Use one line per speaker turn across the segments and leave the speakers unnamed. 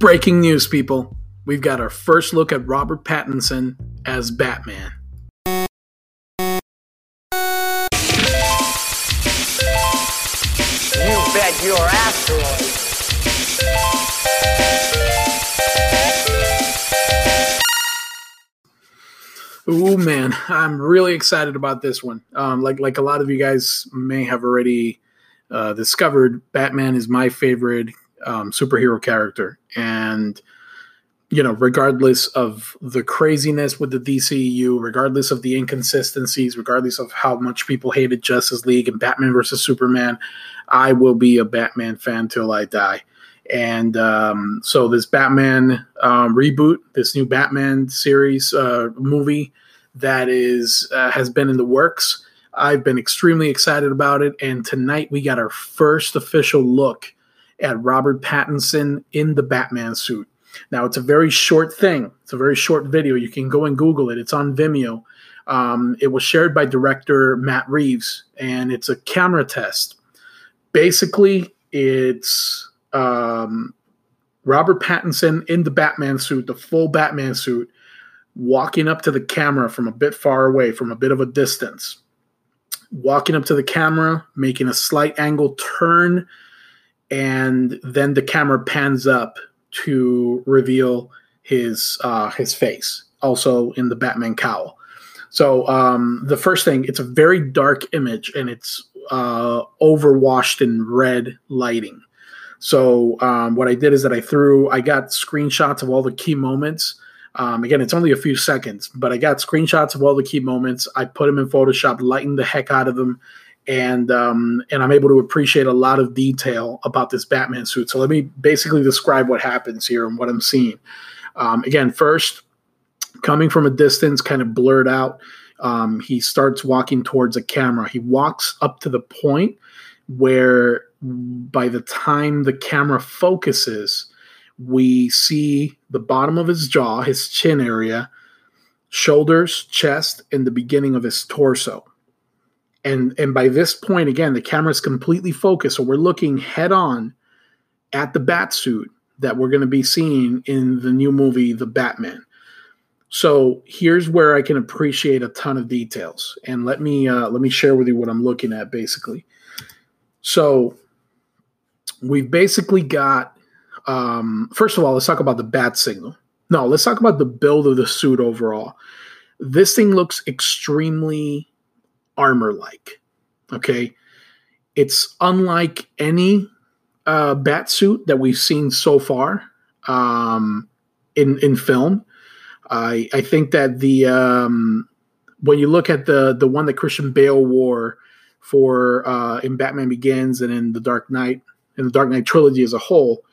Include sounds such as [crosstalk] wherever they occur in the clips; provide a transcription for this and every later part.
Breaking news, people. We've got our first look at Robert Pattinson as Batman.
You bet your asteroid.
Ooh man, I'm really excited about this one. Um, like like a lot of you guys may have already uh, discovered, Batman is my favorite um, superhero character, and you know, regardless of the craziness with the DCU, regardless of the inconsistencies, regardless of how much people hated Justice League and Batman versus Superman, I will be a Batman fan till I die. And um, so this Batman um, reboot, this new Batman series uh, movie that is uh, has been in the works. I've been extremely excited about it, and tonight we got our first official look at Robert Pattinson in the Batman suit. Now it's a very short thing. It's a very short video. You can go and Google it. It's on Vimeo. Um, it was shared by director Matt Reeves, and it's a camera test. Basically, it's um, Robert Pattinson in the Batman suit, the full Batman suit, walking up to the camera from a bit far away, from a bit of a distance. Walking up to the camera, making a slight angle turn, and then the camera pans up to reveal his uh, his face, also in the Batman cowl. So um, the first thing, it's a very dark image, and it's uh, overwashed in red lighting. So um, what I did is that I threw, I got screenshots of all the key moments. Um, again, it's only a few seconds, but I got screenshots of all the key moments. I put them in Photoshop, lightened the heck out of them, and um, and I'm able to appreciate a lot of detail about this Batman suit. So let me basically describe what happens here and what I'm seeing. Um, again, first, coming from a distance, kind of blurred out, um, he starts walking towards a camera. He walks up to the point where, by the time the camera focuses, we see the bottom of his jaw, his chin area, shoulders, chest, and the beginning of his torso and and by this point again the camera is completely focused. So we're looking head on at the bat suit that we're going to be seeing in the new movie the batman. So here's where i can appreciate a ton of details. And let me uh, let me share with you what i'm looking at basically. So we've basically got um, first of all let's talk about the bat signal. No let's talk about the build of the suit overall. This thing looks extremely armor like. Okay. It's unlike any uh, bat suit that we've seen so far um, in, in film. I, I think that the um, when you look at the the one that Christian Bale wore for uh, in Batman Begins and in the Dark Knight in the Dark Knight trilogy as a whole,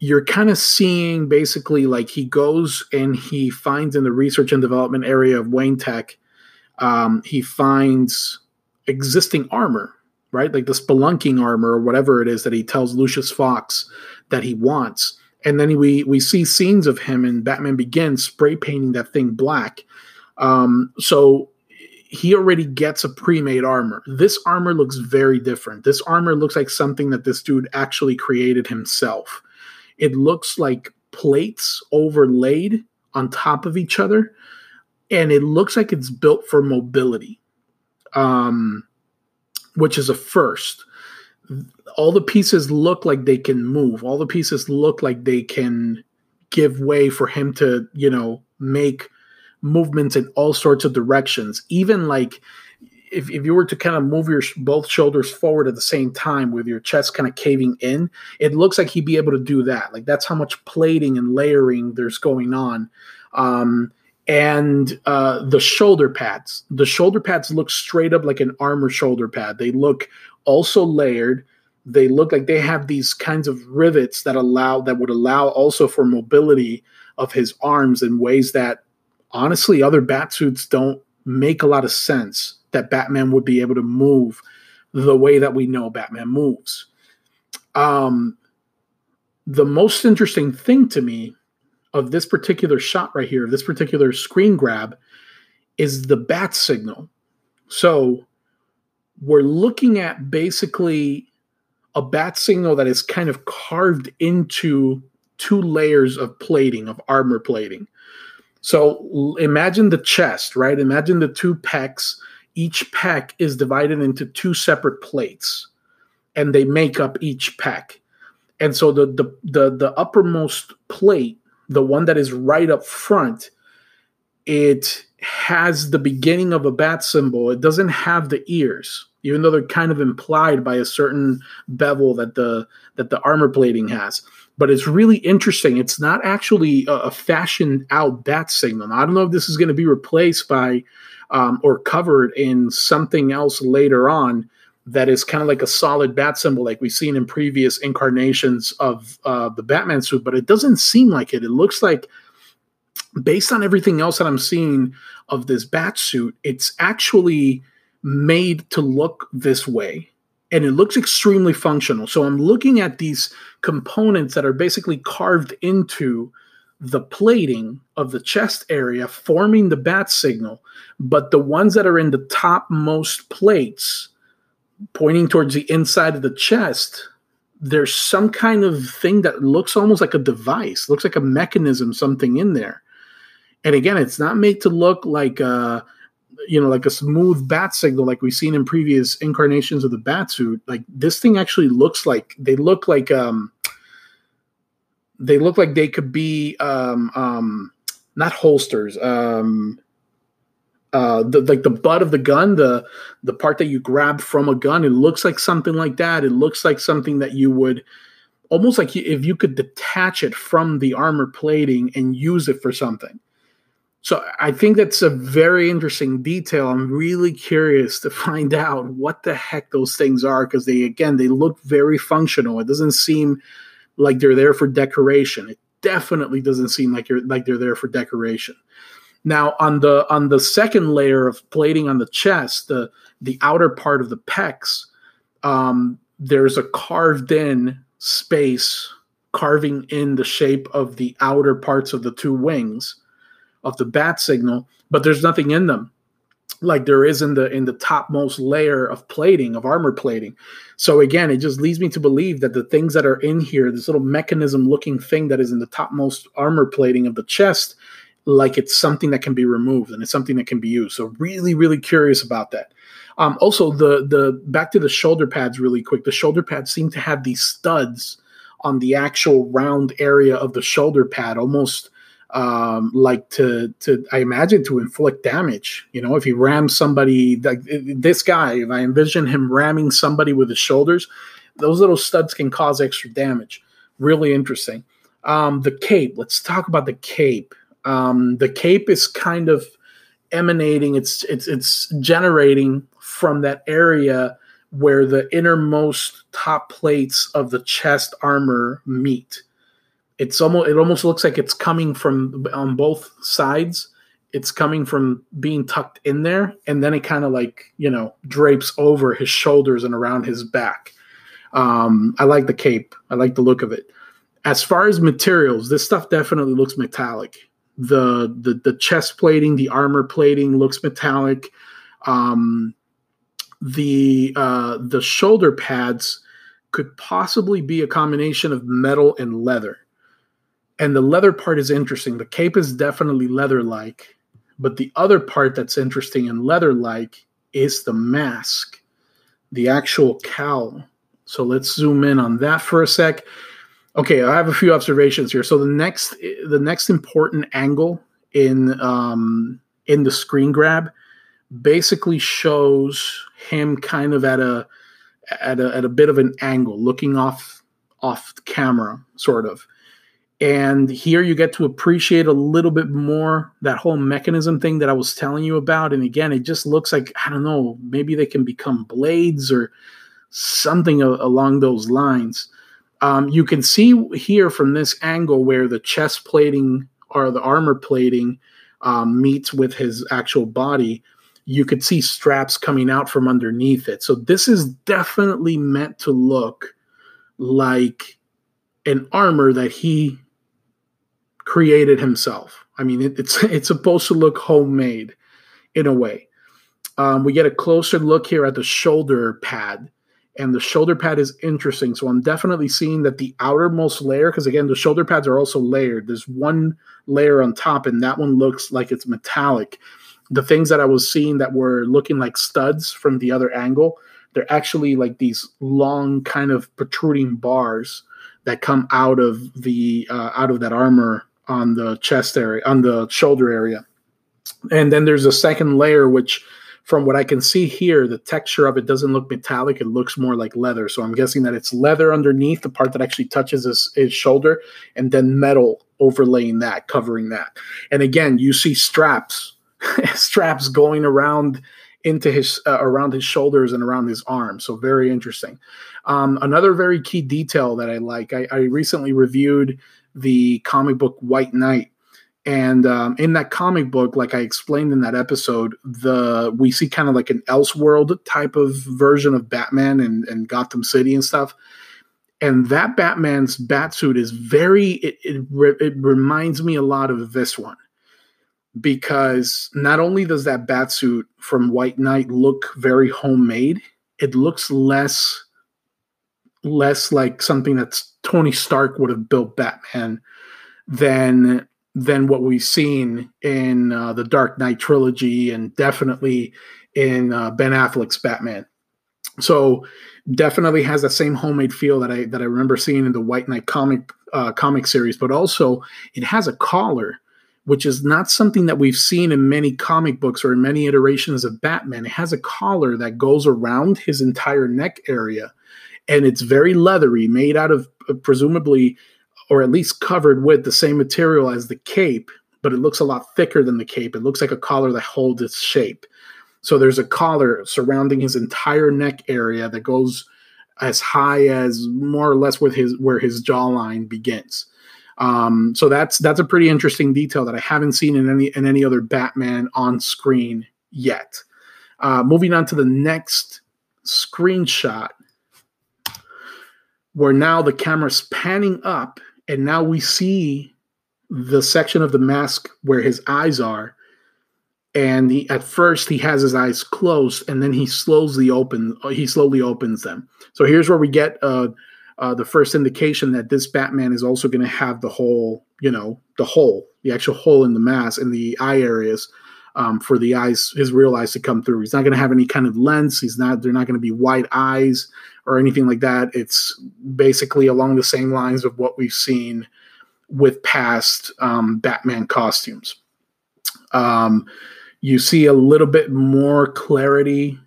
you're kind of seeing basically like he goes and he finds in the research and development area of Wayne Tech um, he finds existing armor, right? Like the spelunking armor or whatever it is that he tells Lucius Fox that he wants. And then we we see scenes of him and Batman Begins spray painting that thing black. Um, so he already gets a pre-made armor. This armor looks very different. This armor looks like something that this dude actually created himself. It looks like plates overlaid on top of each other and it looks like it's built for mobility, um, which is a first. All the pieces look like they can move. All the pieces look like they can give way for him to, you know, make movements in all sorts of directions. Even like if, if you were to kind of move your both shoulders forward at the same time with your chest kind of caving in, it looks like he'd be able to do that. Like that's how much plating and layering there's going on. Um, and uh, the shoulder pads. The shoulder pads look straight up like an armor shoulder pad. They look also layered. They look like they have these kinds of rivets that allow that would allow also for mobility of his arms in ways that honestly other bat suits don't make a lot of sense that Batman would be able to move the way that we know Batman moves. Um, the most interesting thing to me of this particular shot right here, this particular screen grab, is the bat signal. So we're looking at basically a bat signal that is kind of carved into two layers of plating of armor plating. So imagine the chest, right? Imagine the two pecs. Each pec is divided into two separate plates, and they make up each pec. And so the the the, the uppermost plate, the one that is right up front, it has the beginning of a bat symbol. It doesn't have the ears, even though they're kind of implied by a certain bevel that the that the armor plating has but it's really interesting. It's not actually a, a fashioned out bat signal. I don't know if this is going to be replaced by um, or covered in something else later on that is kind of like a solid bat symbol, like we've seen in previous incarnations of uh, the Batman suit. But it doesn't seem like it. It looks like, based on everything else that I'm seeing of this bat suit, it's actually made to look this way and it looks extremely functional. So I'm looking at these components that are basically carved into the plating of the chest area, forming the bat signal. But the ones that are in the topmost plates, pointing towards the inside of the chest, there's some kind of thing that looks almost like a device, looks like a mechanism, something in there. And again, it's not made to look like a you know like a smooth bat signal like we've seen in previous incarnations of the bat suit like this thing actually looks like they look like um they look like they could be um um not holsters um uh the like the butt of the gun the the part that you grab from a gun it looks like something like that it looks like something that you would almost like if you could detach it from the armor plating and use it for something so I think that's a very interesting detail. I'm really curious to [laughs] find out what the heck those things are because they again they look very functional. It doesn't seem like they're there for decoration. It definitely doesn't seem like you're like they're there for decoration. Now on the on the second layer of plating on the chest, the the outer part of the pecs, um, there's a carved in space carving in the shape of the outer parts of the two wings of the bat signal, but there's nothing in them. Like there is in the in the topmost layer of plating of armor plating. So again it just leads me to believe that the things that are in here this little mechanism looking thing that is in the topmost armor plating of the chest like it's something that can be removed and it's something that can be used so really really curious about that um, also the the back to the shoulder pads really quick the shoulder pads seem to have these studs on the actual round area of the shoulder pad almost um, like to to I imagine to inflict damage. You know, if he rams somebody like this guy, if I envision him ramming somebody with his shoulders, those little studs can cause extra damage. Really interesting. Um, the cape. Let's talk about the cape. Um, the cape is kind of emanating. It's it's it's generating from that area where the innermost top plates of the chest armor meet. It's almost it almost looks like it's coming from on both sides. It's coming from being tucked in there and then it kind of like you know drapes over his shoulders and around his back. Um, i like the cape. I like the look of it. As far as materials this stuff definitely looks metallic the the, the chest plating the armor plating looks metallic um, the uh, the shoulder pads could possibly be a combination of metal and leather and the leather part is interesting. The cape is definitely leather like, but the other part that's interesting and leather like is the mask, the actual cowl. So let's zoom in on that for a sec. Okay, I have a few observations here. So the next the next important angle in um, in the screen grab basically shows him kind of at a at a at a bit of an angle, looking off off camera, sort of. And here you get to appreciate a little bit more that whole mechanism thing that I was telling you about. And again, it just looks like, I don't know, maybe they can become blades or something along those lines. Um, you can see here from this angle where the chest plating or the armor plating um, meets with his actual body. You could see straps coming out from underneath it. So this is definitely meant to look like an armor that he created himself. I mean, it, it's [laughs] it's supposed to look homemade in a way. Um, we get a closer look here at the shoulder pad, and the shoulder pad is interesting. So I'm definitely seeing that the outermost layer, because again, the shoulder pads are also layered. There's one layer on top, and that one looks like it's metallic. The things that I was seeing that were looking like studs from the other angle, they're actually like these long, kind of protruding bars that come out of the uh, out of that armor on the chest area, on the shoulder area. And then there's a second layer which from what I can see here, the texture of it doesn't look metallic. It looks more like leather. So I'm guessing that it's leather underneath the part that actually touches his, his shoulder, and then metal overlaying that, covering that. And again, you see straps, [laughs] straps going around into his uh, around his shoulders and around his arms. So very interesting. Um, another very key detail that I like. I, I recently reviewed the comic book White Knight and um, in that comic book, like I explained in that episode, the we see kind of like an Elseworld type of version of Batman and, and Gotham City and stuff. And that Batman's batsuit is very it, it, it reminds me a lot of this one because not only does that batsuit from White Knight look very homemade, it looks less less like something that's Tony Stark would have built Batman than than what we've seen in uh, the Dark Knight trilogy and definitely in uh, Ben Affleck's Batman. So definitely has that same homemade feel that I that I remember seeing in the White Knight comic uh, comic series, but also it has a collar, which is not something that we've seen in many comic books or in many iterations of Batman. It has a collar that goes around his entire neck area, and it's very leathery, made out of uh, presumably or at least covered with the same material as the cape, but it looks a lot thicker than the cape. It looks like a collar that holds its shape. So there's a collar surrounding his entire neck area that goes as high as more or less with his where his jawline begins. Um, so that's that's a pretty interesting detail that I haven't seen in any in any other Batman on screen yet. Uh, moving on to the next screenshot, where now the camera's panning up and now we see the section of the mask where his eyes are. And he, at first he has his eyes closed and then he slowly open he slowly opens them. So here's where we get uh, uh, the first indication that this batman is also going to have the whole you know the hole the actual hole in the mask in the eye areas um, for the eyes his real eyes to come through he's not going to have any kind of lens he's not they're not going to be white eyes or anything like that. It's basically along the same lines of what we've seen with past um, Batman costumes. Um, you see a little bit more clarity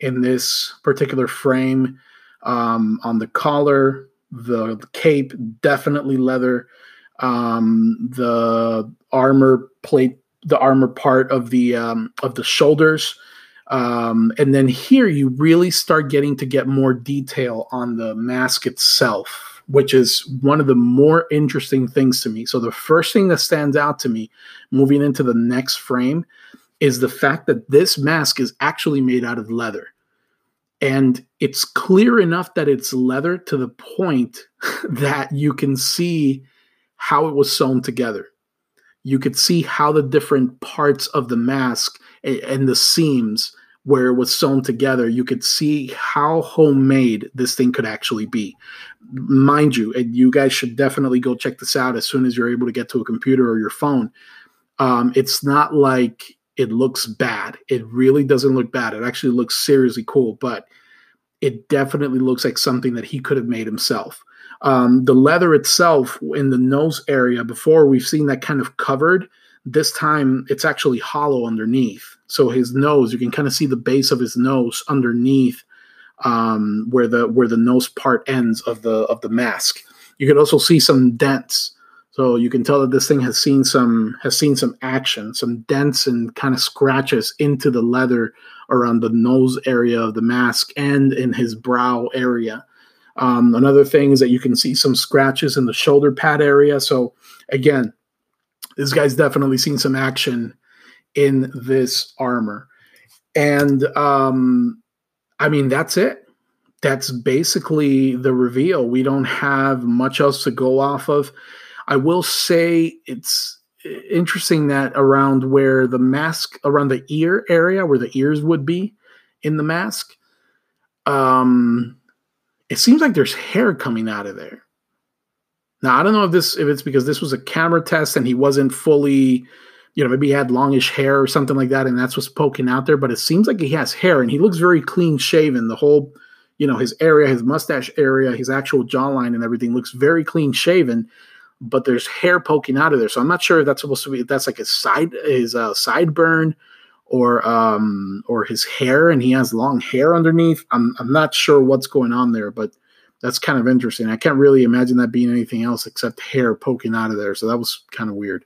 in this particular frame um, on the collar, the, the, cape, definitely leather, um, the armor plate, the armor part of the um, of the shoulders um, and then here you really start getting to get more detail on the mask itself, which is one of the more interesting things to me. So the first thing that stands out to me moving into the next frame is the fact that this mask is actually made out of leather. And it's clear enough that it's leather to the point [laughs] that you can see how it was sewn together. You could see how the different parts of the mask and the seams where it was sewn together, you could see how homemade this thing could actually be. Mind you, and you guys should definitely go check this out as soon as you're able to get to a computer or your phone. Um, it's not like it looks bad. It really doesn't look bad. It actually looks seriously cool, but it definitely looks like something that he could have made himself. Um, the leather itself in the nose area, before we've seen that kind of covered this time it's actually hollow underneath. So his nose, you can kind of see the base of his nose underneath um, where the where the nose part ends of the of the mask. You can also see some dents. So you can tell that this thing has seen some has seen some action, some dents and kind of scratches into the leather around the nose area of the mask and in his brow area. Um, another thing is that you can see some scratches in the shoulder pad area. So again, this guy's definitely seen some action in this armor. And um, I mean, that's it. That's basically the reveal. We don't have much else to go off of. I will say it's interesting that around where the mask, around the ear area, where the ears would be in the mask, um, it seems like there's hair coming out of there. Now I don't know if this if it's because this was a camera test and he wasn't fully, you know, maybe he had longish hair or something like that, and that's what's poking out there. But it seems like he has hair and he looks very clean shaven. The whole, you know, his area, his mustache area, his actual jawline and everything looks very clean shaven. But there's hair poking out of there, so I'm not sure if that's supposed to be if that's like his side his uh, sideburn or um or his hair and he has long hair underneath. I'm I'm not sure what's going on there, but that's kind of interesting. I can't really imagine that being anything else except hair poking out of there. So that was kind of weird.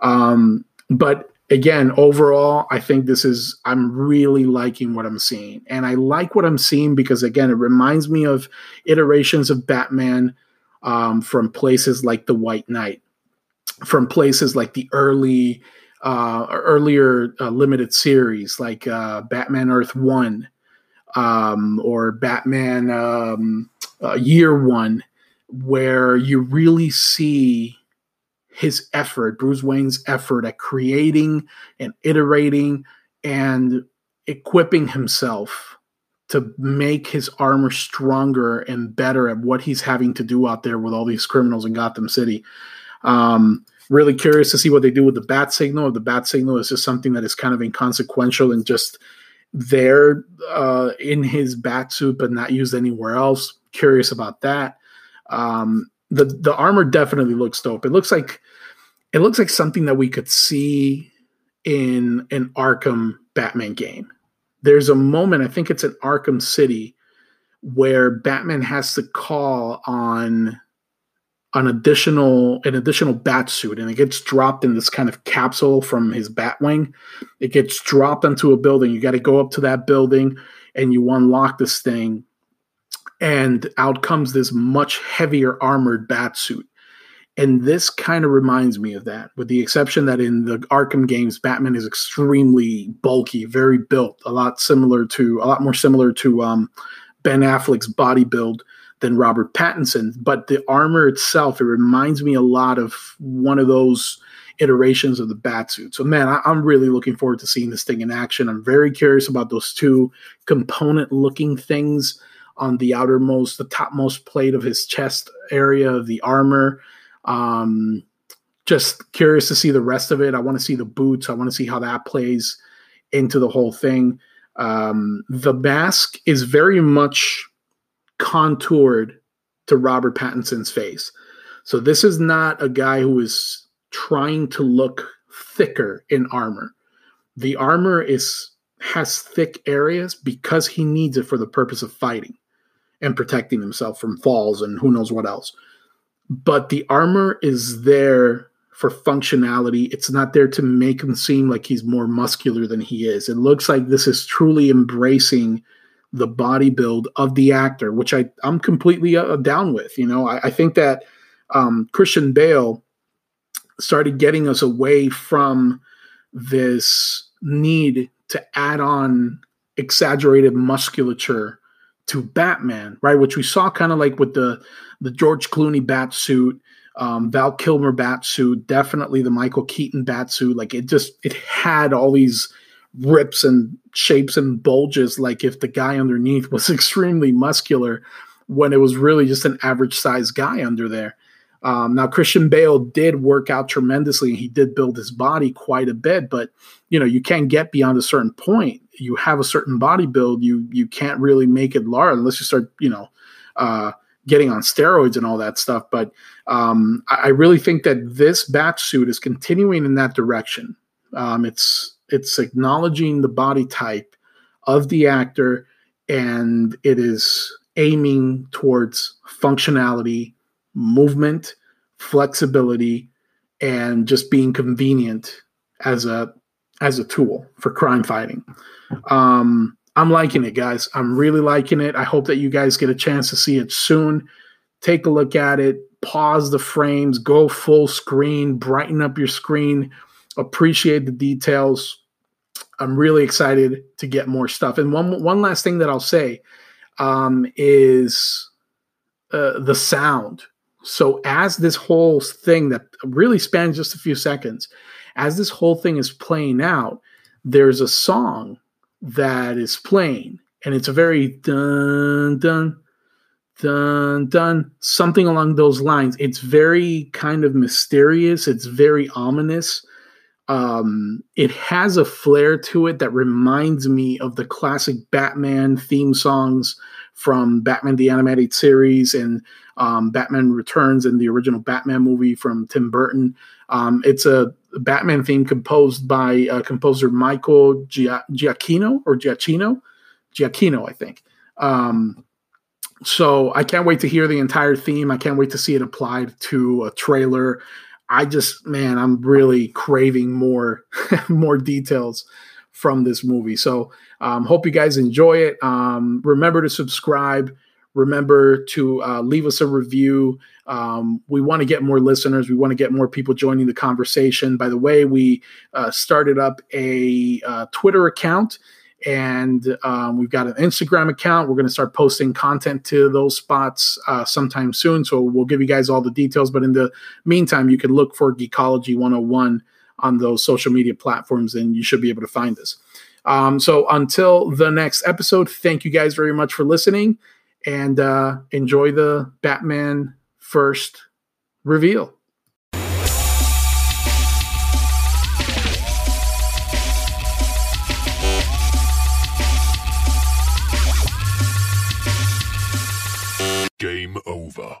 Um, but again, overall, I think this is, I'm really liking what I'm seeing. And I like what I'm seeing because, again, it reminds me of iterations of Batman um, from places like The White Knight, from places like the early, uh, earlier uh, limited series like uh, Batman Earth One um, or Batman um, uh, Year One, where you really see his effort, Bruce Wayne's effort at creating and iterating and equipping himself to make his armor stronger and better at what he's having to do out there with all these criminals in Gotham City. Um, really curious to see what they do with the bat signal. If the bat signal is just something that is kind of inconsequential and just there uh, in his bat suit, but not used anywhere else. Curious about that. Um, the the armor definitely looks dope. It looks like it looks like something that we could see in an Arkham Batman game. There's a moment, I think it's in Arkham City, where Batman has to call on an additional an additional bat suit and it gets dropped in this kind of capsule from his batwing it gets dropped onto a building. You got to go up to that building and you unlock this thing and out comes this much heavier armored bat suit. And this kind of reminds me of that with the exception that in the arkham games batman is extremely bulky very built a lot similar to a lot more similar to um, ben affleck's body build than Robert Pattinson, but the armor itself, it reminds me a lot of one of those iterations of the Batsuit. So, man, I, am really looking forward to seeing this thing in action. I'm very curious about those two component looking things on the outermost, the topmost plate of his chest area of the armor. Um, just curious to see the rest of it. I want to see the boots. I want to see how that plays into the whole thing. Um, the mask is very much contoured to Robert Pattinson's face. So this is not a guy who is trying to look thicker in armor. The armor is has thick areas because he needs it for the purpose of fighting and protecting himself from falls and who knows what else. But the armor is there for functionality. It's not there to make him seem like he's more muscular than he is. It looks like this is truly embracing the body build of the actor, which I I'm completely uh, down with. You know, I, I think that um, Christian Bale started getting us away from this need to add on exaggerated musculature to Batman, right? Which we saw kind of like with the the George Clooney bat suit, um, Val Kilmer bat suit, definitely the Michael Keaton bat suit. Like it just it had all these rips and shapes and bulges like if the guy underneath was [laughs] extremely muscular when it was really just an average sized guy under there. Um, now Christian Bale did work out tremendously and he did build his body quite a bit, but you know you can't get beyond a certain point. You have a certain body build, you you can't really make it large unless you start you know uh, getting on steroids and all that stuff. But um, I, I, really think that this bat suit is continuing in that direction. Um, it's it's acknowledging the body type of the actor and it is aiming towards functionality, movement, flexibility, and just being convenient as a as a tool for crime fighting. Um, I'm liking it, guys. I'm really liking it. I hope that you guys get a chance to see it soon. Take a look at it. Pause the frames. Go full screen. Brighten up your screen. Appreciate the details. I'm really excited to get more stuff. And one one last thing that I'll say um, is uh, the sound. So as this whole thing that really spans just a few seconds, as this whole thing is playing out, there's a song that is playing, and it's a very dun dun dun dun something along those lines it's very kind of mysterious it's very ominous um, it has a flair to it that reminds me of the classic batman theme songs from batman the animated series and um, batman returns and the original batman movie from tim burton um, it's a batman theme composed by uh, composer michael giacchino or giacchino giacchino i think um, so I can't wait to hear the entire theme. I can't wait to see it applied to a trailer. I just, man, I'm really craving more, [laughs] more details from this movie. So um, hope you guys enjoy it. Um, remember to subscribe. Remember to uh, leave us a review. Um, we want to get more listeners. We want to get more people joining the conversation. By the way, we uh, started up a uh, Twitter account and um, we've got an Instagram account. We're going to start posting content to those spots uh, sometime soon. So we'll give you guys all the details. But in the meantime, you can look for Geekology 101 on those social media platforms and you should be able to find us. Um, so until the next episode, thank you guys very much for listening and uh, enjoy the Batman first reveal.
Game over.